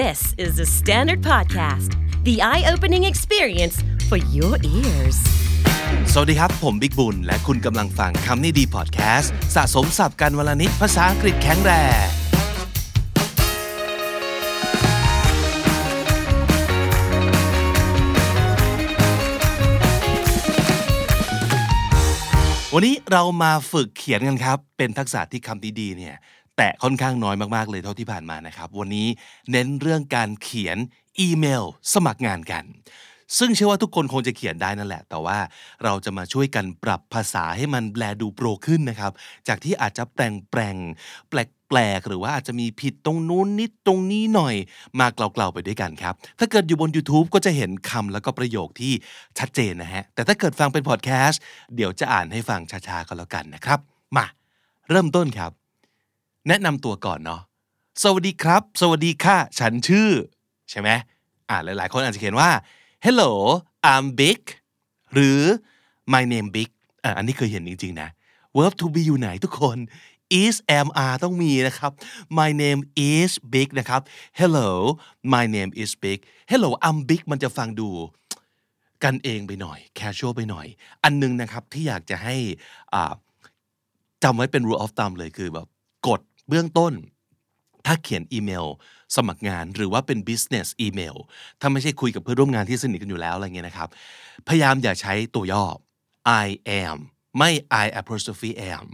This is the Standard Podcast, the eye opening experience for your ears. สวัสดีครับ ผมบิกบุญ และคุณกำลังฟังคำนี้ดีพอดแคสต์สะสมสับกันวลนิดภาษาอังกฤษแข็งแรงวันนี้เรามาฝึกเขียนกันครับ เป็นทักษะที่คำดีๆเนี่ย แต่ค่อนข้างน้อยมากๆเลยเท่าที่ผ่านมานะครับ วันนี้เน้นเรื่องการเขียนอีเมล สมัครงานกัน ซึ่งเชื่อว่าทุกคนคงจะเขียนได้นั่นแหละ แต่ว่าเราจะมาช่วยกันปรับภาษาให้มันแปลดูโปรขึ้นนะครับ จากที่อาจจะแปลงแปลงแปลกแปลกหรือว่าอาจจะมีผิดตรงนู้นนิดตรงนี้หน่อยมาเกลาๆไปด้วยกันครับ ถ้าเกิดอยู่บน YouTube ก็จะเห็นคำแล้วก็ประโยคที่ชัดเจนนะฮะ แต่ถ้าเกิดฟังเป็นพอดแคสต์เดี๋ยวจะอ่านให้ฟังช้าๆก็แล้วกันนะครับ มา เริ่มต้นครับ แนะนำตัวก่อนเนาะสวัสดีครับ สวัสดีค่ะ ฉันชื่อ ใช่ไหมอ่าหลาย ๆ คนอาจจะเขียนว่า hello I'm big หรือ my name big อ่าอันนี้เคยเห็นจริง ๆ นะ verb to be อยู่ไหนทุกคน is am are ต้องมีนะครับ my name is big นะครับ hello my name is big hello I'm big มันจะฟังดูกันเองไปหน่อย casual ไปหน่อย อันนึงนะครับที่อยากจะให้อ่าจำไว้เป็น rule of thumb เลยคือแบบ เบื้องต้น ถ้าเขียนอีเมล สมัครงานหรือว่าเป็น business อีเมลถ้าไม่ใช่คุยกับเพื่อนร่วมงานที่สนิทกันอยู่แล้วอะไรเงี้ยนะครับ พยายามอย่าใช้ตัวย่อ I am ไม่ I apostrophe am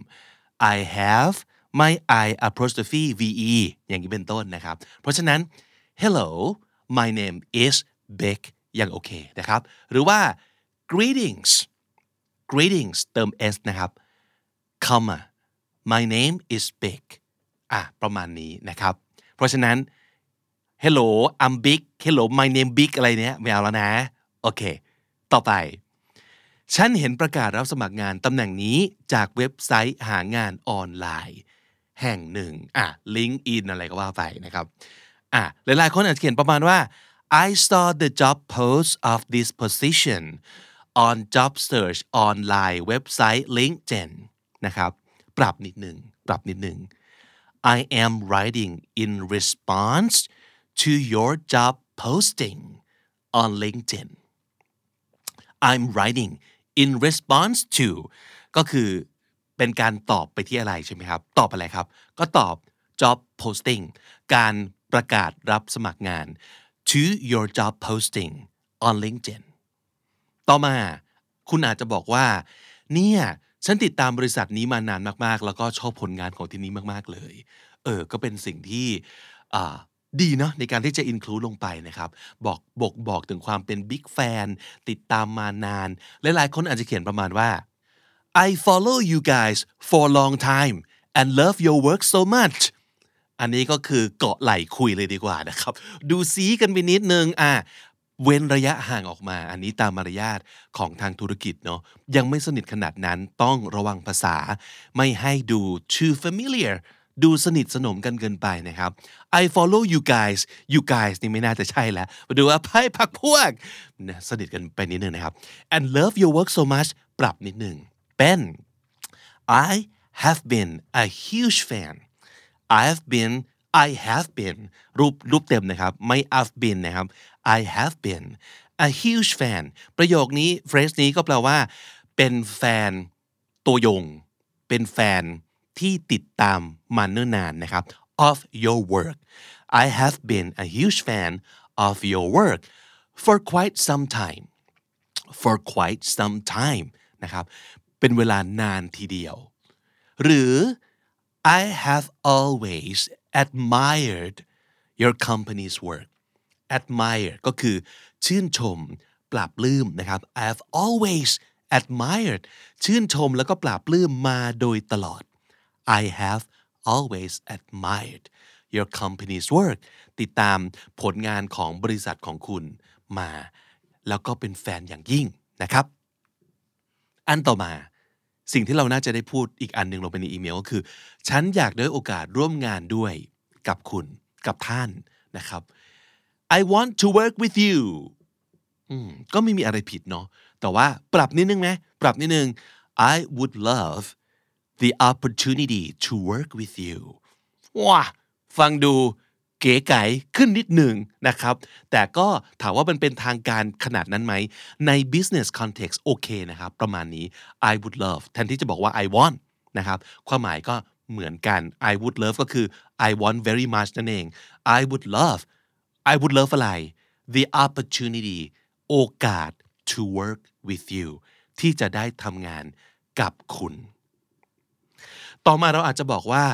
I have ไม่ I apostrophe ve อย่างนี้เป็นต้นนะครับ เพราะฉะนั้น hello my name is Beck ยังโอเคนะครับ หรือว่า greetings greetings เติม s นะครับ comma my name is big อะประมาณนี้นะครับ เพราะฉะนั้น hello I'm big hello my name big อะไรเนี้ยไม่เอาแล้วนะ โอเค ต่อไป ฉันเห็นประกาศรับสมัครงานตำแหน่งนี้จากเว็บไซต์หางานออนไลน์ แห่งหนึ่งอะ LinkedIn อะไรก็ว่าไปนะครับอะหลายๆคนอาจจะเขียนประมาณว่า I saw the job post of this position on job search online เว็บไซต์ LinkedIn นะครับ ปรับนิดหนึ่ง ปรับนิดหนึ่ง I am writing in response to your job posting on LinkedIn I'm writing in response to ก็คือเป็นการตอบไปที่อะไรใช่ไหมครับ ตอบอะไรครับ ก็ตอบ job posting การประกาศรับสมัครงาน to your job posting on LinkedIn ต่อมา คุณอาจจะบอกว่า เนี่ย ฉันติดตามบริษัทนี้มานานมากๆ แล้วก็ชอบผลงานของที่นี้มากๆเลย เออ ก็เป็นสิ่งที่ดีเนาะในการที่จะ include ลงไปนะครับ บอกบอกบอกถึงความเป็น big fan ติดตามมานาน หลายๆ คนอาจจะเขียนประมาณว่า I follow you guys for a long time and love your work so much อันนี้ก็คือเกาะไหล่คุยเลยดีกว่านะครับ ดูซีกันไปนิดนึงอะ เว้นระยะห่างออกมา อันนี้ตามมารยาทของทางธุรกิจเนาะยังไม่สนิทขนาดนั้นต้องระวังภาษา ไม่ให้ดู too familiar ดูสนิทสนมกันเกินไปนะครับ I follow you guys you guys นี่ไม่น่าจะใช่แล้วมาดูว่าไพ่พักพวกนะสนิทกันไปนิดนึงนะครับ and love your work so much ปรับนิดนึงเป็น I have been a huge fan I have been I have been รูปรูปเต็มนะครับ ไม่ I've been นะครับ I have been a huge fan ประโยคนี้ phrase นี้ก็แปลว่า เป็นแฟนตัวยง เป็นแฟนที่ติดตามมาเนิ่นนานนะครับ of your work I have been a huge fan of your work for quite some time for quite some time นะครับ เป็นเวลานานทีเดียว หรือ I have always admired your company's work admire ก็คือชื่นชม ปราบลืมนะครับ I have always admired ชื่นชมแล้วก็ปราบลืมมาโดยตลอด I have always admired your company's work ติดตามผลงานของบริษัทของคุณมา แล้วก็เป็นแฟนอย่างยิ่งนะครับ อันต่อมา สิ่งที่เราน่าจะได้พูดอีกอันหนึ่งลงไปในอีเมลก็คือ ฉันอยากได้โอกาสร่วมงานด้วยกับคุณกับท่านนะครับ I want to work with you ก็ไม่มีอะไรผิดเนาะแต่ว่าปรับนิดนึงไหมปรับนิดนึง I would love the opportunity to work with you ว้าฟังดู เก๋ไก๋ขึ้นนิดหนึ่งนะครับ แต่ก็ถามว่ามันเป็นทางการขนาดนั้นไหม ใน business context โอเคนะครับ ประมาณนี้ I would love แทนที่จะบอกว่า I want นะครับความหมายก็เหมือนกัน I would love ก็คือ I want very much นั่นเอง I would love I would love อะไร the opportunity โอกาส to work with you ที่จะได้ทำงานกับคุณ ต่อมาเราอาจจะบอกว่า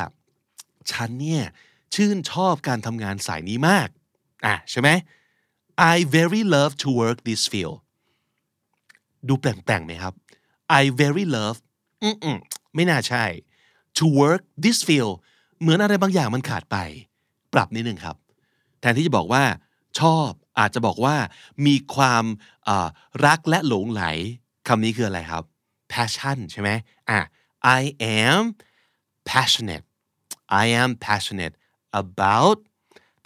ฉันเนี่ย ชื่นชอบการทำงานสายนี้มากอะใช่ไหม I very love to work this field ดูแปลงๆไหมครับ I very love อืมไม่น่าใช่ to work this field เหมือนอะไรบางอย่างมันขาดไป ปรับนิดนึงครับ แทนที่จะบอกว่า ชอบอาจจะบอกว่ามีความรักและหลงไหลคำนี้คืออะไรครับ passion ใช่ไหมอะ I am passionate I am passionate about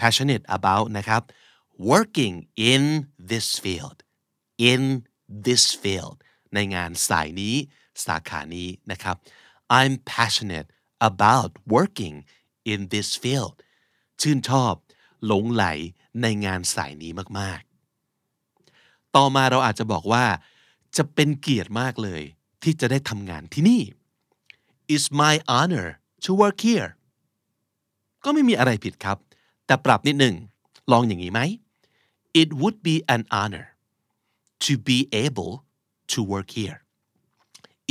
passionate about นะครับ working in this field in this field ในงานสายนี้สาขานี้นะครับ I'm passionate about working in this field ชื่นชอบหลงไหลในงานสายนี้มากๆ ต่อมาเราอาจจะบอกว่า จะเป็นเกียรติมากเลยที่จะได้ทำงานที่นี่ It's my honor to work here ก็ไม่มีอะไรผิดครับ แต่ปรับนิดหนึ่ง ลองอย่างนี้ไหม It would be an honor to be able to work here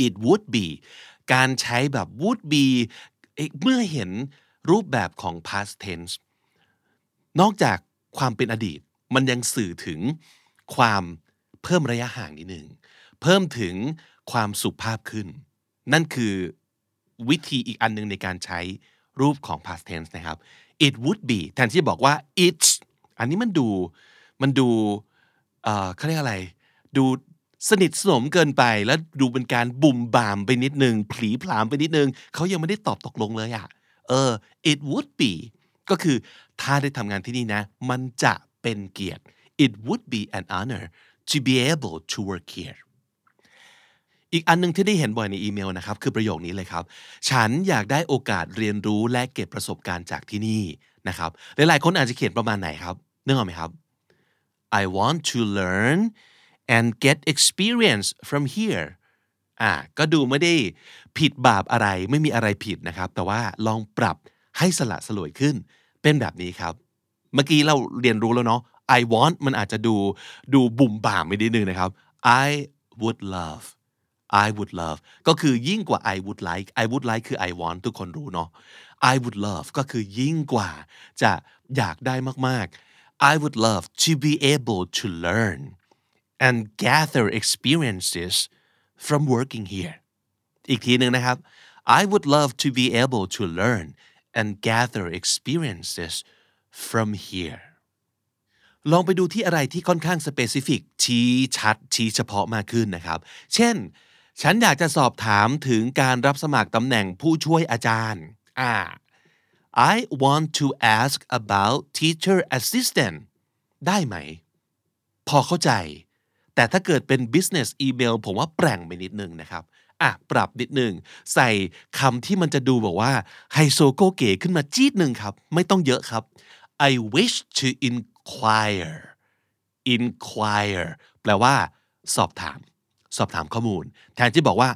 it would be การใช้แบบ would be เมื่อเห็นรูปแบบของ past tense นอกจากความเป็นอดีต มันยังสื่อถึงความเพิ่มระยะห่างนิดหนึ่ง เพิ่มถึงความสุภาพขึ้น นั่นคือวิธีอีกอันหนึ่งในการใช้ รูปของ past tense นะครับ it would be แทนที่จะบอกว่า it's อันนี้มันดูมันดูเขาเรียกอะไร ดูสนิทสนมเกินไปแล้วดูเป็นการบุ่มบามไปนิดนึงผีผลามไปนิดนึงเขายังไม่ได้ตอบตกลงเลยอะเออ it would be ก็คือถ้าได้ทำงานที่นี่นะ มันจะเป็นเกียรติ it would be an honor to be able to work here อีกอันนึงที่ได้เห็นบ่อยในอีเมลนะครับคือประโยคนี้เลยครับ ฉันอยากได้โอกาสเรียนรู้และเก็บประสบการณ์จากที่นี่นะครับหลายๆคนอาจจะเขียนประมาณไหนครับนึกออกไหมครับ I want to learn and get experience from here อ่าก็ดูไม่ได้ผิดบาปอะไรไม่มีอะไรผิดนะครับ แต่ว่าลองปรับให้สละสลวยขึ้น เป็นแบบนี้ครับ เมื่อกี้เราเรียนรู้แล้วเนาะ I want มันอาจจะดูดูบุ่มบ่ามไปนิดนึงนะครับ I would love I would love ก็คือยิ่งกว่า I would like I would like คือ I want ทุกคนรู้เนาะ I would love ก็คือยิ่งกว่าจะอยากได้มากๆ I would love to be able to learn and gather experiences from working here อีกทีหนึ่งนะครับ I would love to be able to learn and gather experiences from here ลองไปดูที่อะไรที่ค่อนข้าง specific ชี้ชัดชี้เฉพาะมากขึ้นนะครับ เช่น ฉันอยากจะสอบถามถึงการรับสมัครตำแหน่งผู้ช่วยอาจารย์อ่า I want to ask about teacher assistant ได้ไหม พอเข้าใจ แต่ถ้าเกิดเป็น business email ผมว่าแปลงไปนิดนึงนะครับอะปรับนิดนึง ใส่คำที่มันจะดูบอกว่าไฮโซโกเก๋ขึ้นมาจี๊ดหนึ่งครับ ไม่ต้องเยอะครับ I wish to inquire inquire แปลว่า สอบถาม สอบถามข้อมูล แทนที่บอกว่า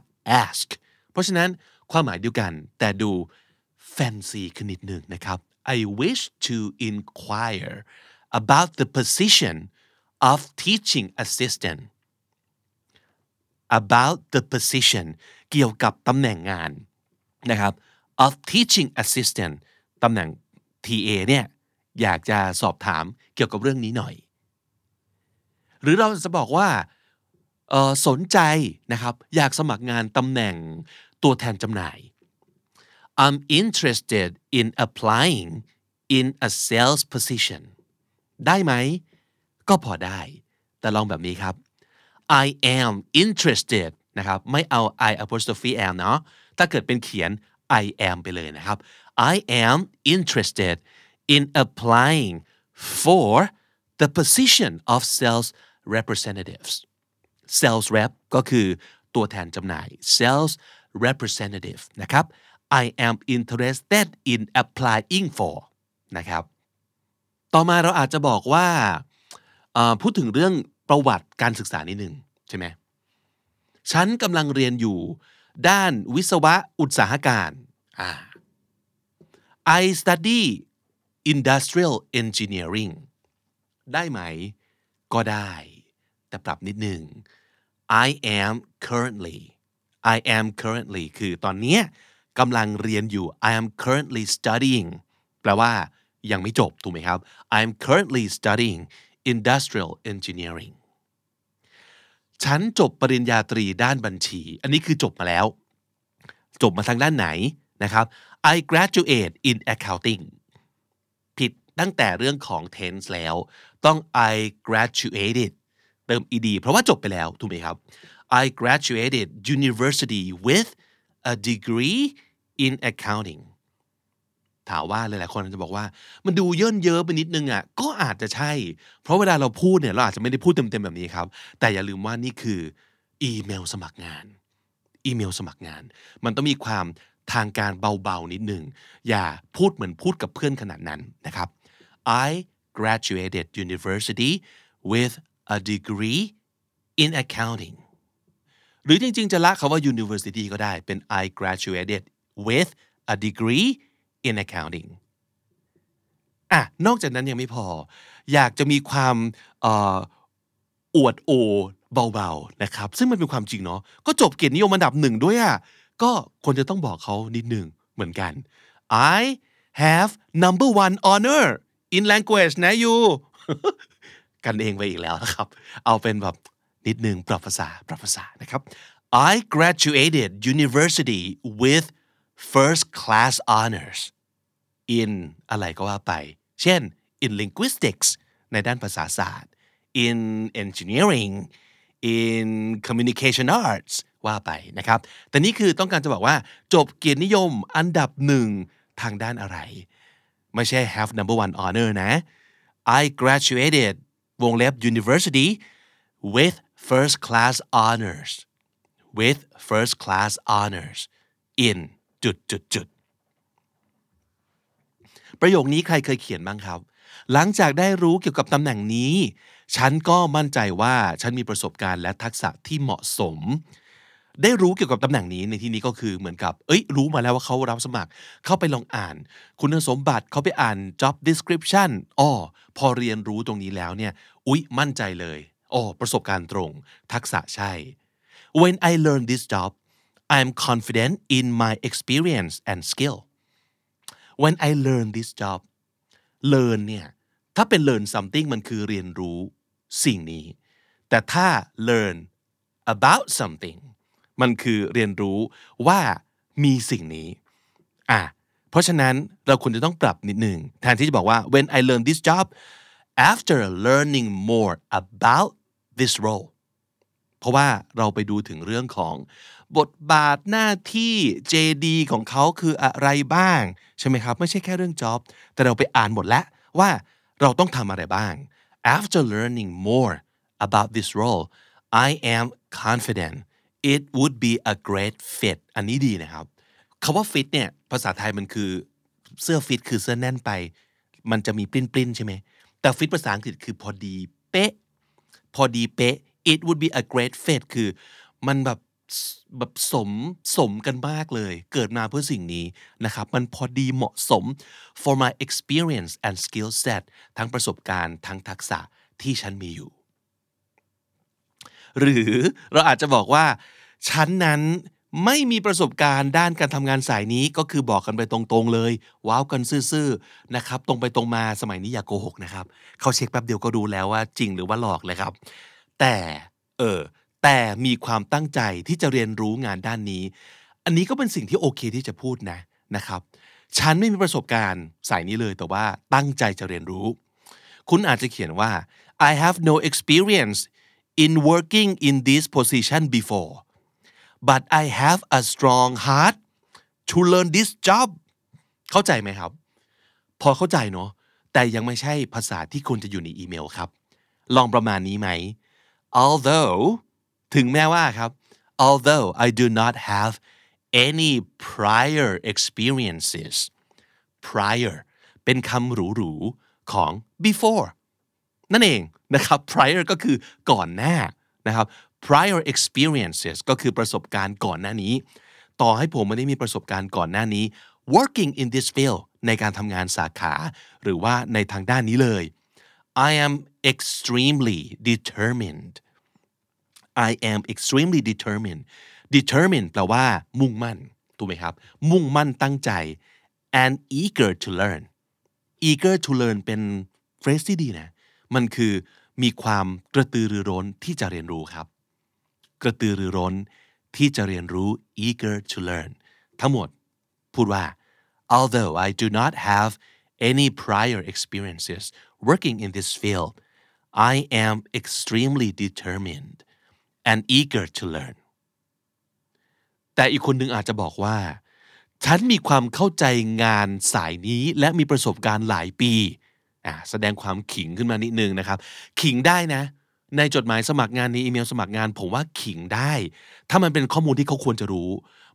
ask เพราะฉะนั้นความหมายเดียวกันแต่ดู fancy ขึ้นนิดหนึ่งนะครับ I wish to inquire about the position of teaching assistant about the position เกี่ยวกับตำแหน่งงานนะครับ of teaching assistant ตำแหน่ง TA เนี่ยอยากจะสอบถามเกี่ยวกับเรื่องนี้หน่อย หรือเราจะบอกว่า สนใจนะครับอยากสมัครงานตำแหน่งตัวแทนจำหน่าย I'm interested in applying in a sales position ได้ไหม ก็พอได้ แต่ลองแบบนี้ครับ I am interested นะครับไม่เอา I apostrophe am เนาะถ้าเกิดเป็นเขียน I am ไปเลยนะครับ I am interested in applying for the position of sales representatives sales rep ก็คือตัวแทนจำหน่าย sales representative นะครับ I am interested in applying for นะครับ ต่อมาเราอาจจะบอกว่าพูดถึงเรื่องประวัติการศึกษานิดหนึ่งใช่ไหมฉันกำลังเรียนอยู่ด้านวิศวะอุตสาหการ I study industrial engineering ได้ไหม ก็ได้ แต่ปรับนิดหนึ่ง I am currently I am currently คือตอนนี้กำลังเรียนอยู่ I am currently studying แปลว่ายังไม่จบถูกไหมครับ I am currently studying industrial engineering ฉันจบปริญญาตรีด้านบัญชี อันนี้คือจบมาแล้ว จบมาทางด้านไหนนะครับ I graduate in accounting ผิดตั้งแต่เรื่องของ tense แล้ว ต้อง I graduated ติม ed เพราะว่าจบไปแล้วถูกไหมครับ I graduated university with a degree in accounting ถามว่าหลายๆคนจะบอกว่า มันดูเยินเยอะไปนิดนึงอะก็อาจจะใช่ เพราะเวลาเราพูดเนี่ยเราอาจจะไม่ได้พูดเต็มๆแบบนี้ครับ แต่อย่าลืมว่านี่คืออีเมลสมัครงาน อีเมลสมัครงาน มันต้องมีความทางการเบาๆนิดนึง อย่าพูดเหมือนพูดกับเพื่อนขนาดนั้นนะครับ I graduated university with a degree in accounting หรือจริงๆ จะละคาว่า university ก็ได้เป็น I graduated with a degree in accounting อะนอกจากนั้นยังไม่พอ อยากจะมีความอวดโอเบาๆนะครับ ซึ่งมันเป็นความจริงเนาะก็จบเกียรตินิยมอันดับหนึ่งด้วยอะก็ควรจะต้องบอกเขานิดหนึ่งเหมือนกัน I have number one honor in language นะยู กันเองไปอีกแล้วนะครับ เอาเป็นแบบนิดนึงปรับภาษาปรับภาษานะครับ I graduated university with first class honors in อะไรก็ว่าไป เช่น in linguistics ในด้านภาษาศาสตร์ in engineering in communication arts ว่าไปนะครับ แต่นี่คือต้องการจะบอกว่า จบเกียรตินิยมอันดับหนึ่งทางด้านอะไร ไม่ใช่ have number one honor นะ I graduated วงเล็บ university with first class honors with first class honors in จุดจุดจุดประโยคนี้ใครเคยเขียนบ้างครับ หลังจากได้รู้เกี่ยวกับตำแหน่งนี้ ฉันก็มั่นใจว่าฉันมีประสบการณ์และทักษะที่เหมาะสม ได้รู้เกี่ยวกับตำแหน่งนี้ในที่นี้ก็คือเหมือนกับ เอ้ย รู้มาแล้วว่าเขารับสมัคร เข้าไปลองอ่าน คุณสมบัติเขาไปอ่าน job description อ้อพอเรียนรู้ตรงนี้แล้วเนี่ย อุ๊ย มั่นใจเลยอ๋อประสบการณ์ตรง ทักษะใช่ when I learn this job I'm confident in my experience and skill when I learn this job learn เนี่ยถ้าเป็น learn something มันคือเรียนรู้สิ่งนี้ แต่ถ้า learn about something มันคือเรียนรู้ว่ามีสิ่งนี้อะเพราะฉะนั้นเราควรจะต้องปรับนิดหนึ่งแทนที่จะบอกว่า when I learn this job after learning more about this role เพราะว่าเราไปดูถึงเรื่องของบทบาทหน้าที่ JD ของเขาคืออะไรบ้าง ใช่ไหมครับ ไม่ใช่แค่เรื่อง job แต่เราไปอ่านหมดแล้วว่าเราต้องทำอะไรบ้าง after learning more about this role I am confident it would be a great fit อันนี้ดีนะครับคาว่า fit เนี่ยภาษาไทยมันคือเสื้อฟิตคือเสื้อแน่นไป มันจะมีปลิ้นปลิ้นใช่ไหมแต่ฟิตภาษาอังกฤษคือพอดีเป๊ะพอดีเป๊ะ it would be a great fit คือมันแบบแบบสมสมกันมากเลย เกิดมาเพื่อสิ่งนี้นะครับ มันพอดีเหมาะสม for my experience and skill set ทั้งประสบการณ์ทั้งทักษะที่ฉันมีอยู่ หรือเราอาจจะบอกว่าฉันนั้นไม่มีประสบการณ์ด้านการทำงานสายนี้ก็คือบอกกันไปตรงๆเลย ว้าวกันซื่อๆนะครับ ตรงไปตรงมาสมัยนี้อย่าโกหกนะครับ เขาเช็คแป๊บเดียวก็ดูแล้วว่าจริงหรือว่าหลอกเลยครับ แต่เออแต่มีความตั้งใจที่จะเรียนรู้งานด้านนี้ อันนี้ก็เป็นสิ่งที่โอเคที่จะพูดนะนะครับ ฉันไม่มีประสบการณ์สายนี้เลยแต่ว่าตั้งใจจะเรียนรู้ คุณอาจจะเขียนว่า I have no experience in working in this position before but I have a strong heart to learn this job เข้าใจไหมครับ พอเข้าใจเนาะแต่ยังไม่ใช่ภาษาที่คุณจะอยู่ในอีเมลครับ ลองประมาณนี้ไหม although ถึงแม้ว่าครับ although I do not have any prior experiences prior เป็นคำหรูๆของ before นั่นเอง นะครับ prior ก็คือก่อนหน้านะครับ prior experiences ก็คือประสบการณ์ก่อนหน้านี้ ต่อให้ผมไม่ได้มีประสบการณ์ก่อนหน้านี้ working in this field ในการทำงานสาขา หรือว่าในทางด้านนี้เลย I am extremely determined I am extremely determined determined แปลว่า มุ่งมั่น ถูกไหมครับ มุ่งมั่นตั้งใจ and eager to learn eager to learn เป็นเฟรสที่ดีนะ มันคือ มีความกระตือรือร้นที่จะเรียนรู้ครับ กระตือรือร้นที่จะเรียนรู้ eager to learn ทั้งหมด พูดว่า although I do not have any prior experiences working in this field I am extremely determined and eager to learn แต่อีกคนหนึ่งอาจจะบอกว่า ฉันมีความเข้าใจงานสายนี้และมีประสบการณ์หลายปี อ่าแสดงความขิงขึ้นมานิดนึงนะครับ ขิงได้นะ ในจดหมายสมัครงานในอีเมลสมัครงาน ผมว่าขิงได้ ถ้ามันเป็นข้อมูลที่เขาควรจะรู้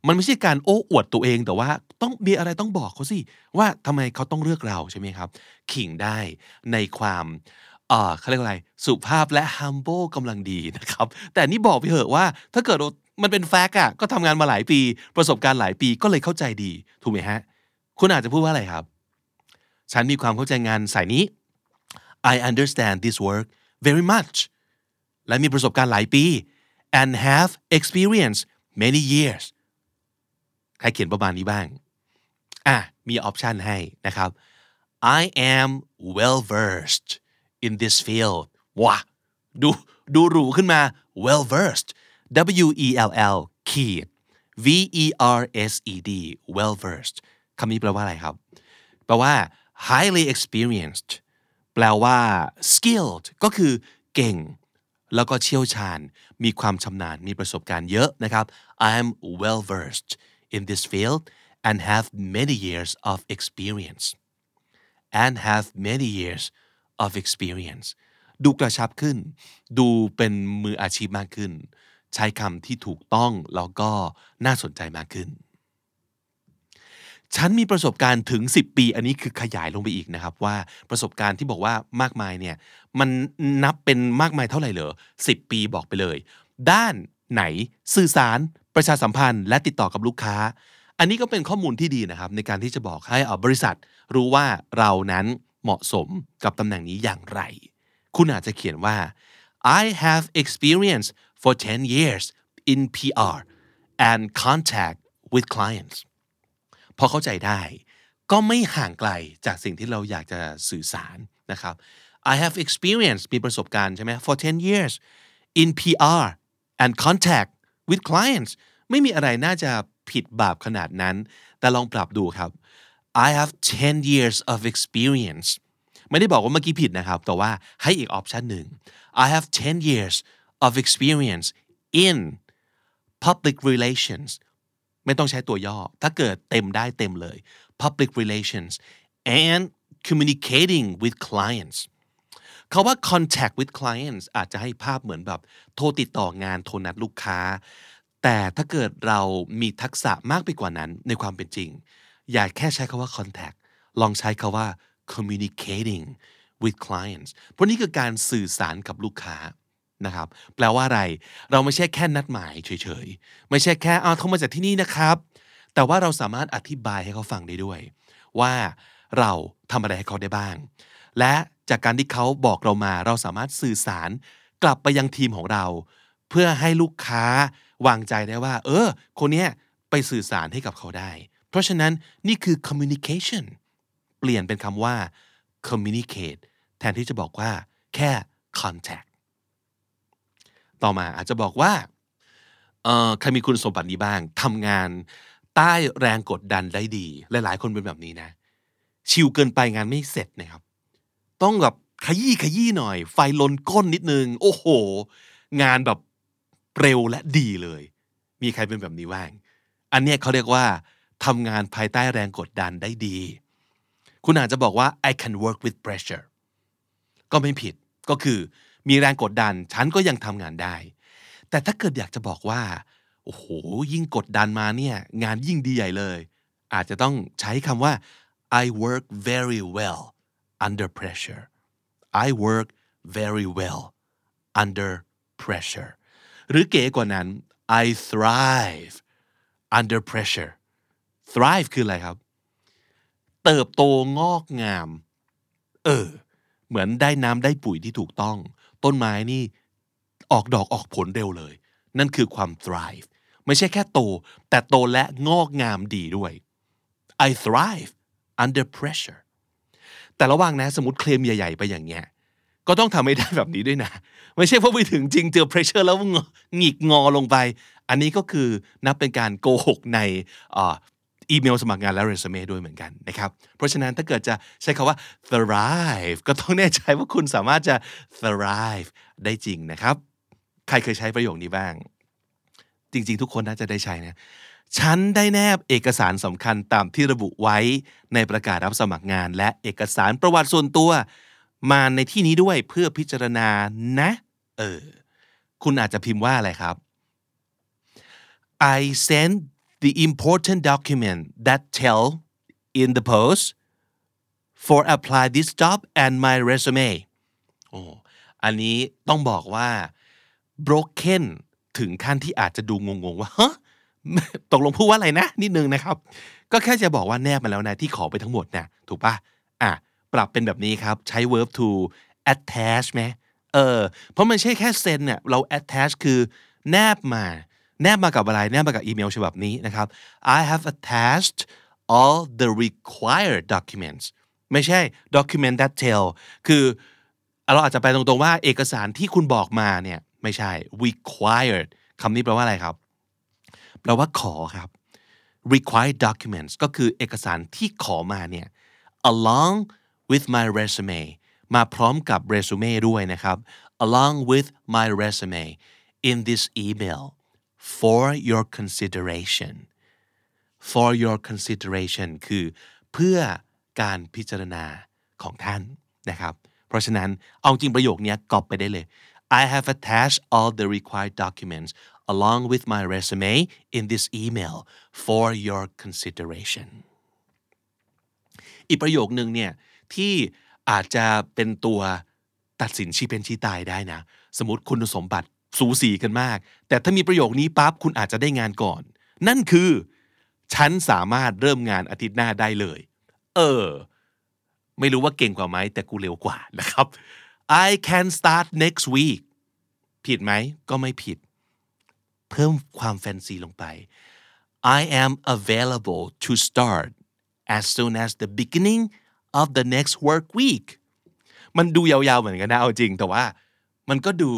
มันไม่ใช่การโอ้อวดตัวเองแต่ว่าต้องมีอะไรต้องบอกเขาสิว่าทำไมเขาต้องเลือกเราใช่ไหมครับ ขิงได้ในความเออเขาเรียกอะไรสุภาพและ humble กำลังดีนะครับ แต่นี่บอกไปเถอะว่า ถ้าเกิดมันเป็นแฟกต์อะก็ทำงานมาหลายปี ประสบการณ์หลายปีก็เลยเข้าใจดี ถูกไหมฮะ คุณอาจจะพูดว่าอะไรครับ ฉันมีความเข้าใจงานสายนี้ I understand this work very much และมีประสบการณ์หลายปี and have experience many years ใครเขียนประมาณนี้บ้าง อะ มีออปชันให้นะครับ I am well versed in this field ว้าดูดูหรูขึ้นมา well versed W E L L ขีด V E R S E D well versed คำนี้แปลว่าอะไรครับ แปลว่า highly experienced แปลว่า skilled ก็คือเก่ง แล้วก็เชี่ยวชาญ มีความชำนาญ มีประสบการณ์เยอะนะครับ I'm well versed in this field and have many years of experience and have many years of experience ดูกระชับขึ้น ดูเป็นมืออาชีพมากขึ้น ใช้คำที่ถูกต้องแล้วก็น่าสนใจมากขึ้น ฉันมีประสบการณ์ถึง 10 ปี อันนี้คือขยายลงไปอีกนะครับ ว่าประสบการณ์ที่บอกว่ามากมายเนี่ย มันนับเป็นมากมายเท่าไหร่เหรอ10 ปีบอกไปเลย ด้านไหนสื่อสาร ประชาสัมพันธ์ และติดต่อกับลูกค้า อันนี้ก็เป็นข้อมูลที่ดีนะครับ ในการที่จะบอกให้บริษัท รู้ว่าเรานั้นเหมาะสมกับตำแหน่งนี้อย่างไร คุณอาจจะเขียนว่า I have experience for 10 years in PR and contact with clients พอเข้าใจได้ ก็ไม่ห่างไกลจากสิ่งที่เราอยากจะสื่อสารนะครับ I have experience มีประสบการณ์ใช่ไหม for 10 years in PR and contact with clients ไม่มีอะไรน่าจะผิดบาปขนาดนั้น แต่ลองปรับดูครับ I have 10 years of experience ไม่ได้บอกว่าเมื่อกี้ผิดนะครับ แต่ว่าให้อีกออปชันหนึ่ง I have 10 years of experience in public relations ไม่ต้องใช้ตัวย่อ ถ้าเกิดเต็มได้เต็มเลย public relations and communicating with clients เขาว่า contact with clients อาจจะให้ภาพเหมือนแบบโทรติดต่องานโทรนัดลูกค้า แต่ถ้าเกิดเรามีทักษะมากไปกว่านั้นในความเป็นจริง อย่าแค่ใช้คาว่า contact ลองใช้คาว่า communicating with clients เพราะนี่คือการสื่อสารกับลูกค้า นะครับ แปลว่าอะไร เราไม่ใช่แค่นัดหมายเฉยๆ ไม่ใช่แค่เอาเขามาจากที่นี่นะครับ แต่ว่าเราสามารถอธิบายให้เขาฟังได้ด้วย ว่าเราทำอะไรให้เขาได้บ้าง และจากการที่เขาบอกเรามา เราสามารถสื่อสารกลับไปยังทีมของเรา เพื่อให้ลูกค้าวางใจได้ว่า เออ คนเนี้ยไปสื่อสารให้กับเขาได้ เพราะฉะนั้นนี่คือ communication เปลี่ยนเป็นคำว่า communicate แทนที่จะบอกว่าแค่ contact ต่อมาอาจจะบอกว่าเออใครมีคุณสมบัตินี้บ้างทำงานใต้แรงกดดันได้ดี หลาย ๆ คนเป็นแบบนี้นะ ชิวเกินไปงานไม่เสร็จนะครับ ต้องแบบขยี้ขยี้หน่อย ไฟลนก้นนิดนึง โอ้โห งานแบบเร็วและดีเลย มีใครเป็นแบบนี้บ้าง อันเนี้ยเขาเรียกว่าทำงานภายใต้แรงกดดันได้ดี คุณอาจจะบอกว่า I can work with pressure ก็ไม่ผิดก็คือ มีแรงกดดัน ฉันก็ยังทำงานได้ แต่ถ้าเกิดอยากจะบอกว่า โอ้โห ยิ่งกดดันมาเนี่ย งานยิ่งดีใหญ่เลย อาจจะต้องใช้คำว่า I work very well under pressure I work very well under pressure หรือเก๋กว่านั้น I thrive under pressure thrive คืออะไรครับ เติบโตงอกงาม เออ เหมือนได้น้ำได้ปุ๋ยที่ถูกต้อง ต้นไม้นี่ออกดอกออกผลเร็วเลย นั่นคือความ thrive ไม่ใช่แค่โต แต่โตและงอกงามดีด้วย I thrive under pressure แต่ระหว่างนะสมมติเคลมใหญ่ๆ ไปอย่างเงี้ยก็ต้องทำให้ได้แบบนี้ด้วยนะ ไม่ใช่พอไปถึงจริงเจอ pressure แล้วหงิกงอลงไป อันนี้ก็คือนับเป็นการโกหกใน อีเมลสมัครงานและเรซูเม่ด้วยเหมือนกันนะครับ เพราะฉะนั้นถ้าเกิดจะใช้คาว่า thrive ก็ต้องแน่ใจว่าคุณสามารถจะ thrive ได้จริงนะครับ ใครเคยใช้ประโยคนี้บ้าง จริง ๆ ทุกคนน่าจะได้ใช้นะฉันได้แนบเอกสารสำคัญตามที่ระบุไว้ในประกาศรับสมัครงาน และเอกสารประวัติส่วนตัว มาในที่นี้ด้วยเพื่อพิจารณานะ เออ คุณอาจจะพิมพ์ว่าอะไรครับ I sent the important document that tell in the post for apply this job and my resume โอ้อันนี้ต้องบอกว่า broken ถึงขั้นที่อาจจะดูงงๆว่าฮะตกลงพูดว่าอะไรนะ นิดนึงนะครับ ก็แค่จะบอกว่าแนบมาแล้วนะ ที่ขอไปทั้งหมดนะถูกปะอะ ปรับเป็นแบบนี้ครับ ใช้ verb to attach ไหมเออ เพราะมันใช่แค่เซ็นเนี่ยเรา attach คือแนบมา แนบมากับอะไรแนบมากับอีเมลฉบับนี้นะครับ I have attached all the required documents ไม่ใช่ document that tell คือเราอาจจะไปตรงๆว่าเอกสารที่คุณบอกมาเนี่ยไม่ใช่ required คำนี้แปลว่าอะไรครับ แปลว่าขอครับ required documents ก็คือเอกสารที่ขอมาเนี่ย along with my resume มาพร้อมกับเรซูเม่ด้วยนะครับ along with my resume in this email for your consideration for your consideration คือเพื่อการพิจารณาของท่านนะครับ เพราะฉะนั้นเอาจริงประโยคนี้กอบไปได้เลย I have attached all the required documents along with my resume in this email for your consideration อีกประโยคนึงเนี่ยที่อาจจะเป็นตัวตัดสินชีเป็นชีตายได้นะ สมมติคุณสมบัติ สูสีกันมาก แต่ถ้ามีประโยคนี้ปั๊บคุณอาจจะได้งานก่อน นั่นคือ ฉันสามารถเริ่มงานอาทิตย์หน้าได้เลย เออ ไม่รู้ว่าเก่งกว่าไหมแต่กูเร็วกว่านะครับ I can start next week ผิดไหม ก็ไม่ผิด เพิ่มความแฟนซีลงไป I am available to start as soon as the beginning of the next work week มันดูยาวๆเหมือนกันนะเอาจริงแต่ว่ามันก็ดู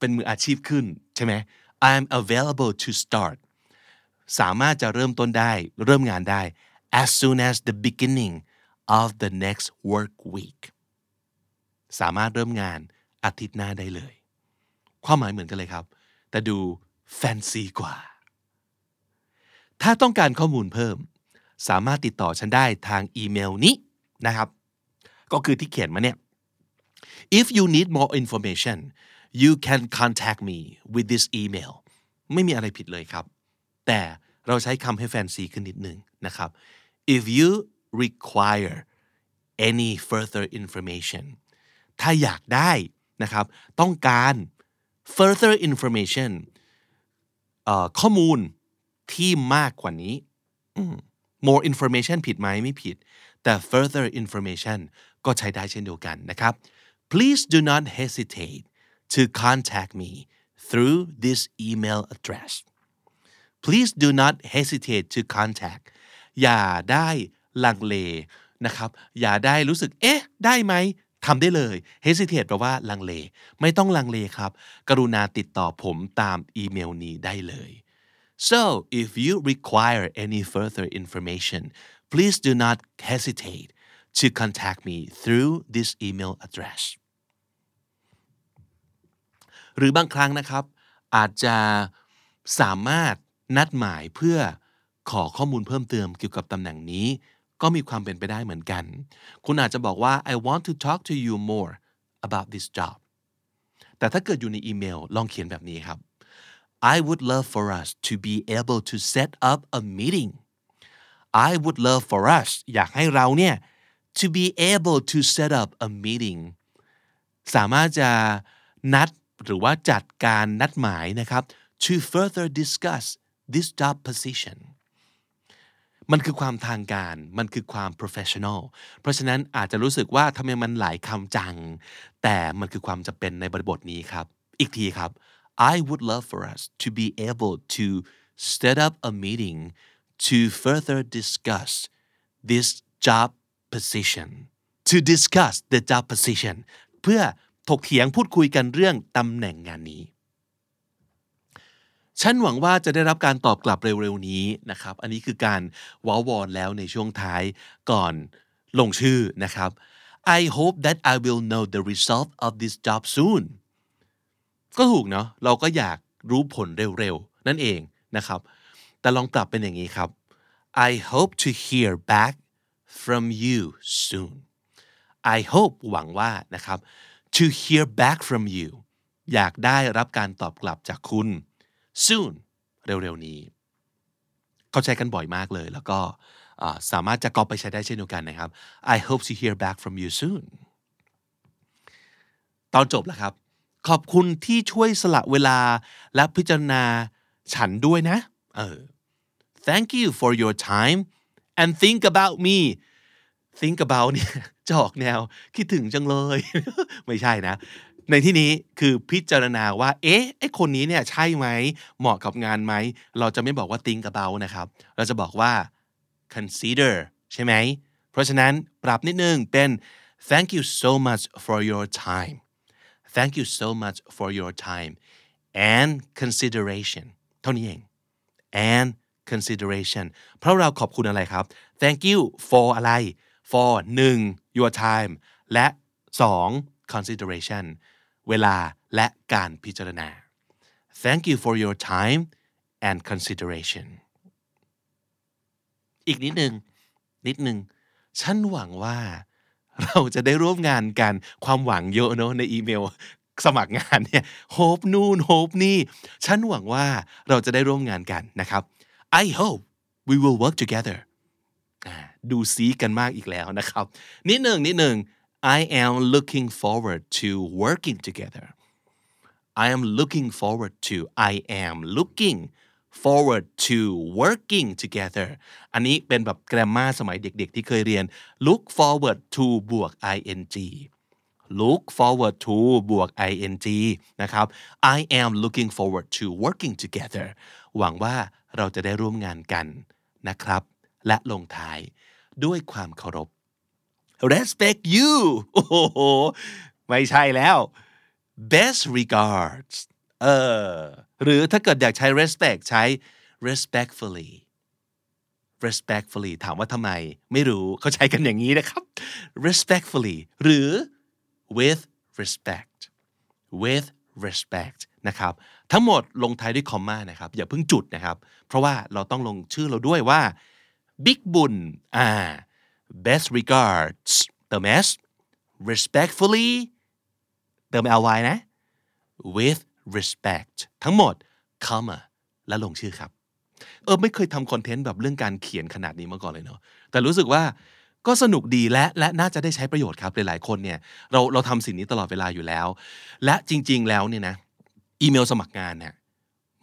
เป็นมืออาชีพขึ้นใช่ไหม I'm available to start สามารถจะเริ่มต้นได้เริ่มงานได้ as soon as the beginning of the next work week สามารถเริ่มงานอาทิตย์หน้าได้เลย ความหมายเหมือนกันเลยครับ แต่ดูแฟนซีกว่า ถ้าต้องการข้อมูลเพิ่ม สามารถติดต่อฉันได้ทางอีเมลนี้นะครับ ก็คือที่เขียนมาเนี่ย if you need more information you can contact me with this email ไม่มีอะไรผิดเลยครับ แต่เราใช้คำให้แฟนซีขึ้นนิดนึงนะครับ if you require any further information ถ้าอยากได้นะครับ ต้องการ further information ข้อมูลที่มากกว่านี้ more information ผิดไหมไม่ผิด แต่ further information ก็ใช้ได้เช่นเดียวกันนะครับ please do not hesitate to contact me through this email address please do not hesitate to contact อย่าได้ลังเลนะครับ อย่าได้รู้สึก เอ๊ะ ได้ไหมทำได้เลย hesitate แปลว่าลังเล ไม่ต้องลังเลครับ กรุณาติดต่อผมตามอีเมลนี้ได้เลย so if you require any further information please do not hesitate to contact me through this email address หรือบางครั้งนะครับ อาจจะสามารถนัดหมายเพื่อขอข้อมูลเพิ่มเติมเกี่ยวกับตำแหน่งนี้ ก็มีความเป็นไปได้เหมือนกัน คุณอาจจะบอกว่า I want to talk to you more about this job แต่ถ้าเกิดอยู่ในอีเมลลองเขียนแบบนี้ครับ I would love for us to be able to set up a meeting I would love for us อยากให้เราเนี่ย to be able to set up a meeting สามารถจะนัด หรือว่าจัดการนัดหมายนะครับ to further discuss this job position มันคือความทางการ มันคือความ professional เพราะฉะนั้นอาจจะรู้สึกว่าทำไมมันหลายคำจัง แต่มันคือความจำเป็นในบริบทนี้ครับ อีกทีครับ I would love for us to be able to set up a meeting to further discuss this job position to discuss the job position เพื่อ ถกเถียงพูดคุยกันเรื่องตำแหน่งงานนี้ ฉันหวังว่าจะได้รับการตอบกลับเร็วๆนี้นะครับ อันนี้คือการว้าวอนแล้วในช่วงท้ายก่อนลงชื่อนะครับ I hope that I will know the result of this job soon ก็ถูกเนาะเราก็อยากรู้ผลเร็วๆ นั่นเองนะครับ แต่ลองปรับเป็นอย่างนี้ครับ I hope to hear back from you soon I hope หวังว่านะครับ to hear back from you อยากได้รับการตอบกลับจากคุณ soon เร็วๆนี้ เข้าใจกันบ่อยมากเลย แล้วก็สามารถจะกอบไปใช้ได้เช่นเดียวกันนะครับ I hope to hear back from you soon ตอนจบแล้วครับ ขอบคุณที่ช่วยสละเวลาและพิจารณาฉันด้วยนะ เออ thank you for your time and think about me think about เนี่ย จะออกแนวคิดถึงจังเลย ไม่ใช่นะ ในที่นี้คือพิจารณาว่า เอ๊ะไอคนนี้เนี่ยใช่ไหม เหมาะกับงานไหม เราจะไม่บอกว่า think about นะครับ เราจะบอกว่า consider ใช่ไหม เพราะฉะนั้นปรับนิดนึงเป็น thank you so much for your time thank you so much for your time and consideration เท่านี้เอง and consideration เพราะเราขอบคุณอะไรครับ thank you for อะไร for 1 your time และ 2 consideration เวลาและการพิจารณา thank you for your time and consideration อีกนิดหนึ่งนิดหนึ่งฉันหวังว่าเราจะได้ร่วมงานกันความหวังเยอะเนอะในอีเมลสมัครงานเนี่ยโฮปนู่นโฮปนี่ ฉันหวังว่าเราจะได้ร่วมงานกันนะครับ I hope we will work together ดูซีกันมากอีกแล้วนะครับ นิดหนึ่งนิดหนึ่ง I am looking forward to working together I am looking forward to I am looking forward to working together อันนี้เป็นแบบแกรมมาสมัยเด็กๆ ที่เคยเรียน look forward to บวก ing look forward to บวก ing นะครับ I am looking forward to working together หวังว่าเราจะได้ร่วมงานกันนะครับ และลงท้ายด้วยความเคารพ respect you โอ้โห ไม่ใช่แล้ว best regards เออ หรือถ้าเกิดอยากใช้ respect ใช้ respectfully respectfully ถามว่าทำไม ไม่รู้เขาใช้กันอย่างนี้นะครับ respectfully หรือ with respect with respect นะครับ ทั้งหมดลงท้ายด้วยคอมมานะครับ อย่าเพิ่งจุดนะครับ เพราะว่าเราต้องลงชื่อเราด้วยว่า บิ๊กบุญอ่า best regards เติม s respectfully เติม ly นะ with respect ทั้งหมด comma และลงชื่อครับ เออไม่เคยทำคอนเทนต์แบบเรื่องการเขียนขนาดนี้มาก่อนเลยเนาะแต่รู้สึกว่าก็สนุกดีและและน่าจะได้ใช้ประโยชน์ครับหลายๆคนเนี่ยเราเราทำสิ่งนี้ตลอดเวลาอยู่แล้ว และจริง ๆ แล้วเนี่ยนะอีเมลสมัครงานเนี่ย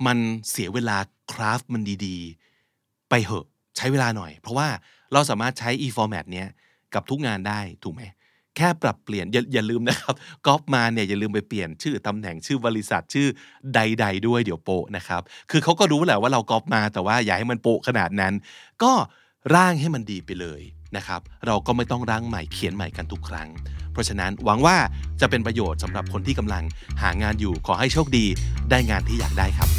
มันเสียเวลาคราฟมันดีๆ ไปเหอะ ใช้เวลาหน่อย เพราะว่าเราสามารถใช้ e-format เนี้ยกับทุกงานได้ถูกไหมแค่ปรับเปลี่ยนอย่าอย่าลืมนะครับก๊อปมาเนี่ยอย่าลืมไปเปลี่ยนชื่อตำแหน่งชื่อบริษัทชื่อใด ๆ ด้วยเดี๋ยวโปะนะครับ คือเขาก็รู้แหละว่าเราก๊อปมาแต่ว่าอย่าให้มันโปะขนาดนั้น ก็ร่างให้มันดีไปเลยนะครับ เราก็ไม่ต้องร่างใหม่เขียนใหม่กันทุกครั้ง เพราะฉะนั้นหวังว่าจะเป็นประโยชน์สำหรับคนที่กำลังหางานอยู่ขอให้โชคดีได้งานที่อยากได้ครับ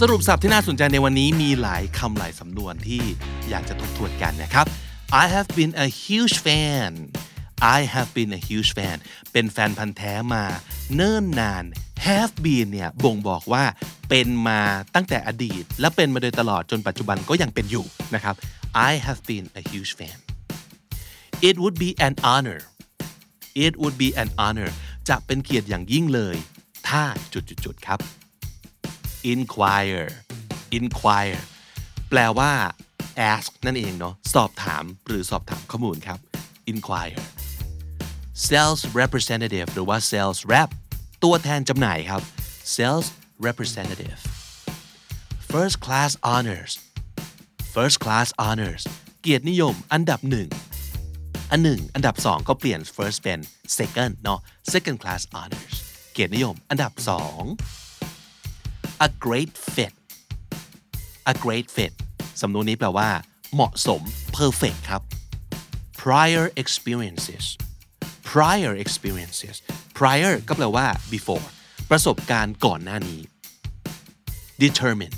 สรุปสับที่น่าสนใจในวันนี้มีหลายคำหลายสำนวนที่อยากจะทบทวนกันนะครับ I have been a huge fan I have been a huge fan เป็นแฟนพันธ์แท้มาเนิ่นนาน have been เนี่ยบ่งบอกว่าเป็นมาตั้งแต่อดีต และเป็นมาโดยตลอดจนปัจจุบันก็ยังเป็นอยู่นะครับ I have been a huge fan it would be an honor it would be an honor จะเป็นเกียรติอย่างยิ่งเลย ถ้าจุดๆๆครับ inquire inquire แปลว่า ask นั่นเองเนาะสอบถามหรือสอบถามข้อมูลครับ inquire sales representative หรือว่า sales rep ตัวแทนจำหน่ายครับ sales representative first class honors first class honors เกียรตินิยมอันดับหนึ่งอันหนึ่งอันดับสองก็เปลี่ยน first เป็น second เนาะ second class honors เกียรตินิยมอันดับสอง a great fit a great fit สำนวนนี้แปลว่า เหมาะสม perfect ครับ prior experiences prior experiences prior ก็แปลว่า before ประสบการณ์ก่อนหน้านี้ determined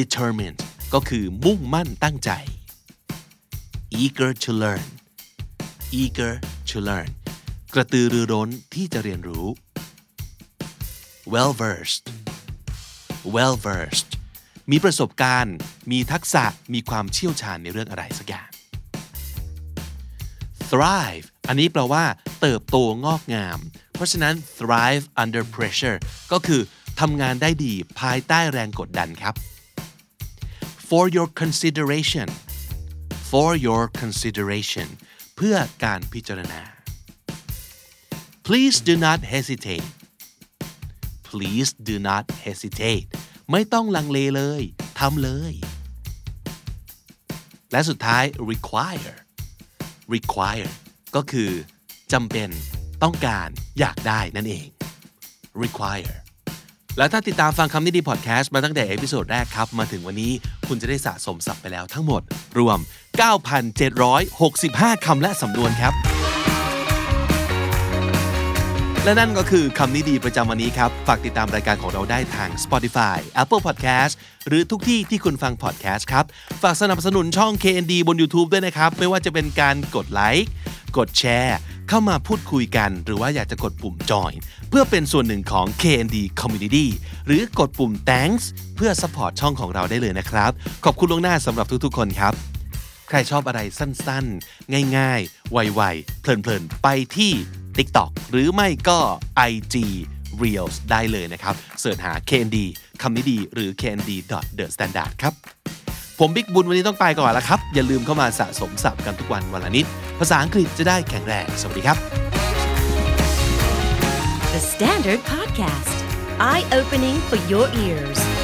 determined ก็คือมุ่งมั่นตั้งใจ eager to learn eager to learn กระตือรือร้นที่จะเรียนรู้ well versed well versed มีประสบการณ์ มีทักษะ มีความเชี่ยวชาญในเรื่องอะไรสักอย่าง thrive อันนี้แปลว่า เติบโตงอกงาม เพราะฉะนั้น thrive under pressure ก็คือทำงานได้ดีภายใต้แรงกดดันครับ for your consideration for your consideration เพื่อการพิจารณา please do not hesitate please do not hesitate ไม่ต้องลังเลเลยทำเลย และสุดท้าย require require ก็คือจำเป็นต้องการอยากได้นั่นเอง require แล้วถ้าติดตามฟังคำนี้ดีพอดแคสต์มาตั้งแต่ episode แรกครับ มาถึงวันนี้คุณจะได้สะสมศัพท์ไปแล้วทั้งหมด รวม 9,765 คำและสำนวนครับ และนั่นก็คือคำนี้ดีประจำวันนี้ครับ ฝากติดตามรายการของเราได้ทาง Spotify Apple Podcast หรือทุกที่ที่คุณฟัง podcast ครับ ฝากสนับสนุนช่อง KND บน YouTube ด้วยนะครับ ไม่ว่าจะเป็นการกดไลค์กดแชร์ เข้ามาพูดคุยกัน หรือว่าอยากจะกดปุ่ม join เพื่อเป็นส่วนหนึ่งของ KND Community หรือกดปุ่ม thanks เพื่อ support ช่องของเราได้เลยนะครับ ขอบคุณล่วงหน้าสำหรับทุกๆ คนครับใครชอบอะไรสั้นๆ ง่ายๆ ไวๆ เพลินๆ ไปที่ TikTok หรือไม่ก็ IG Reels ได้เลยนะครับเสิร์ชหา KND คำนี้ดีหรือ KND The Standard ครับ ผมบิ๊กบุญวันนี้ต้องไปก่อนแล้วครับ อย่าลืมเข้ามาสะสมศัพท์กันทุกวันวันละนิด ภาษาอังกฤษจะได้แข็งแรง สวัสดีครับ The Standard Podcast, eye opening for your ears.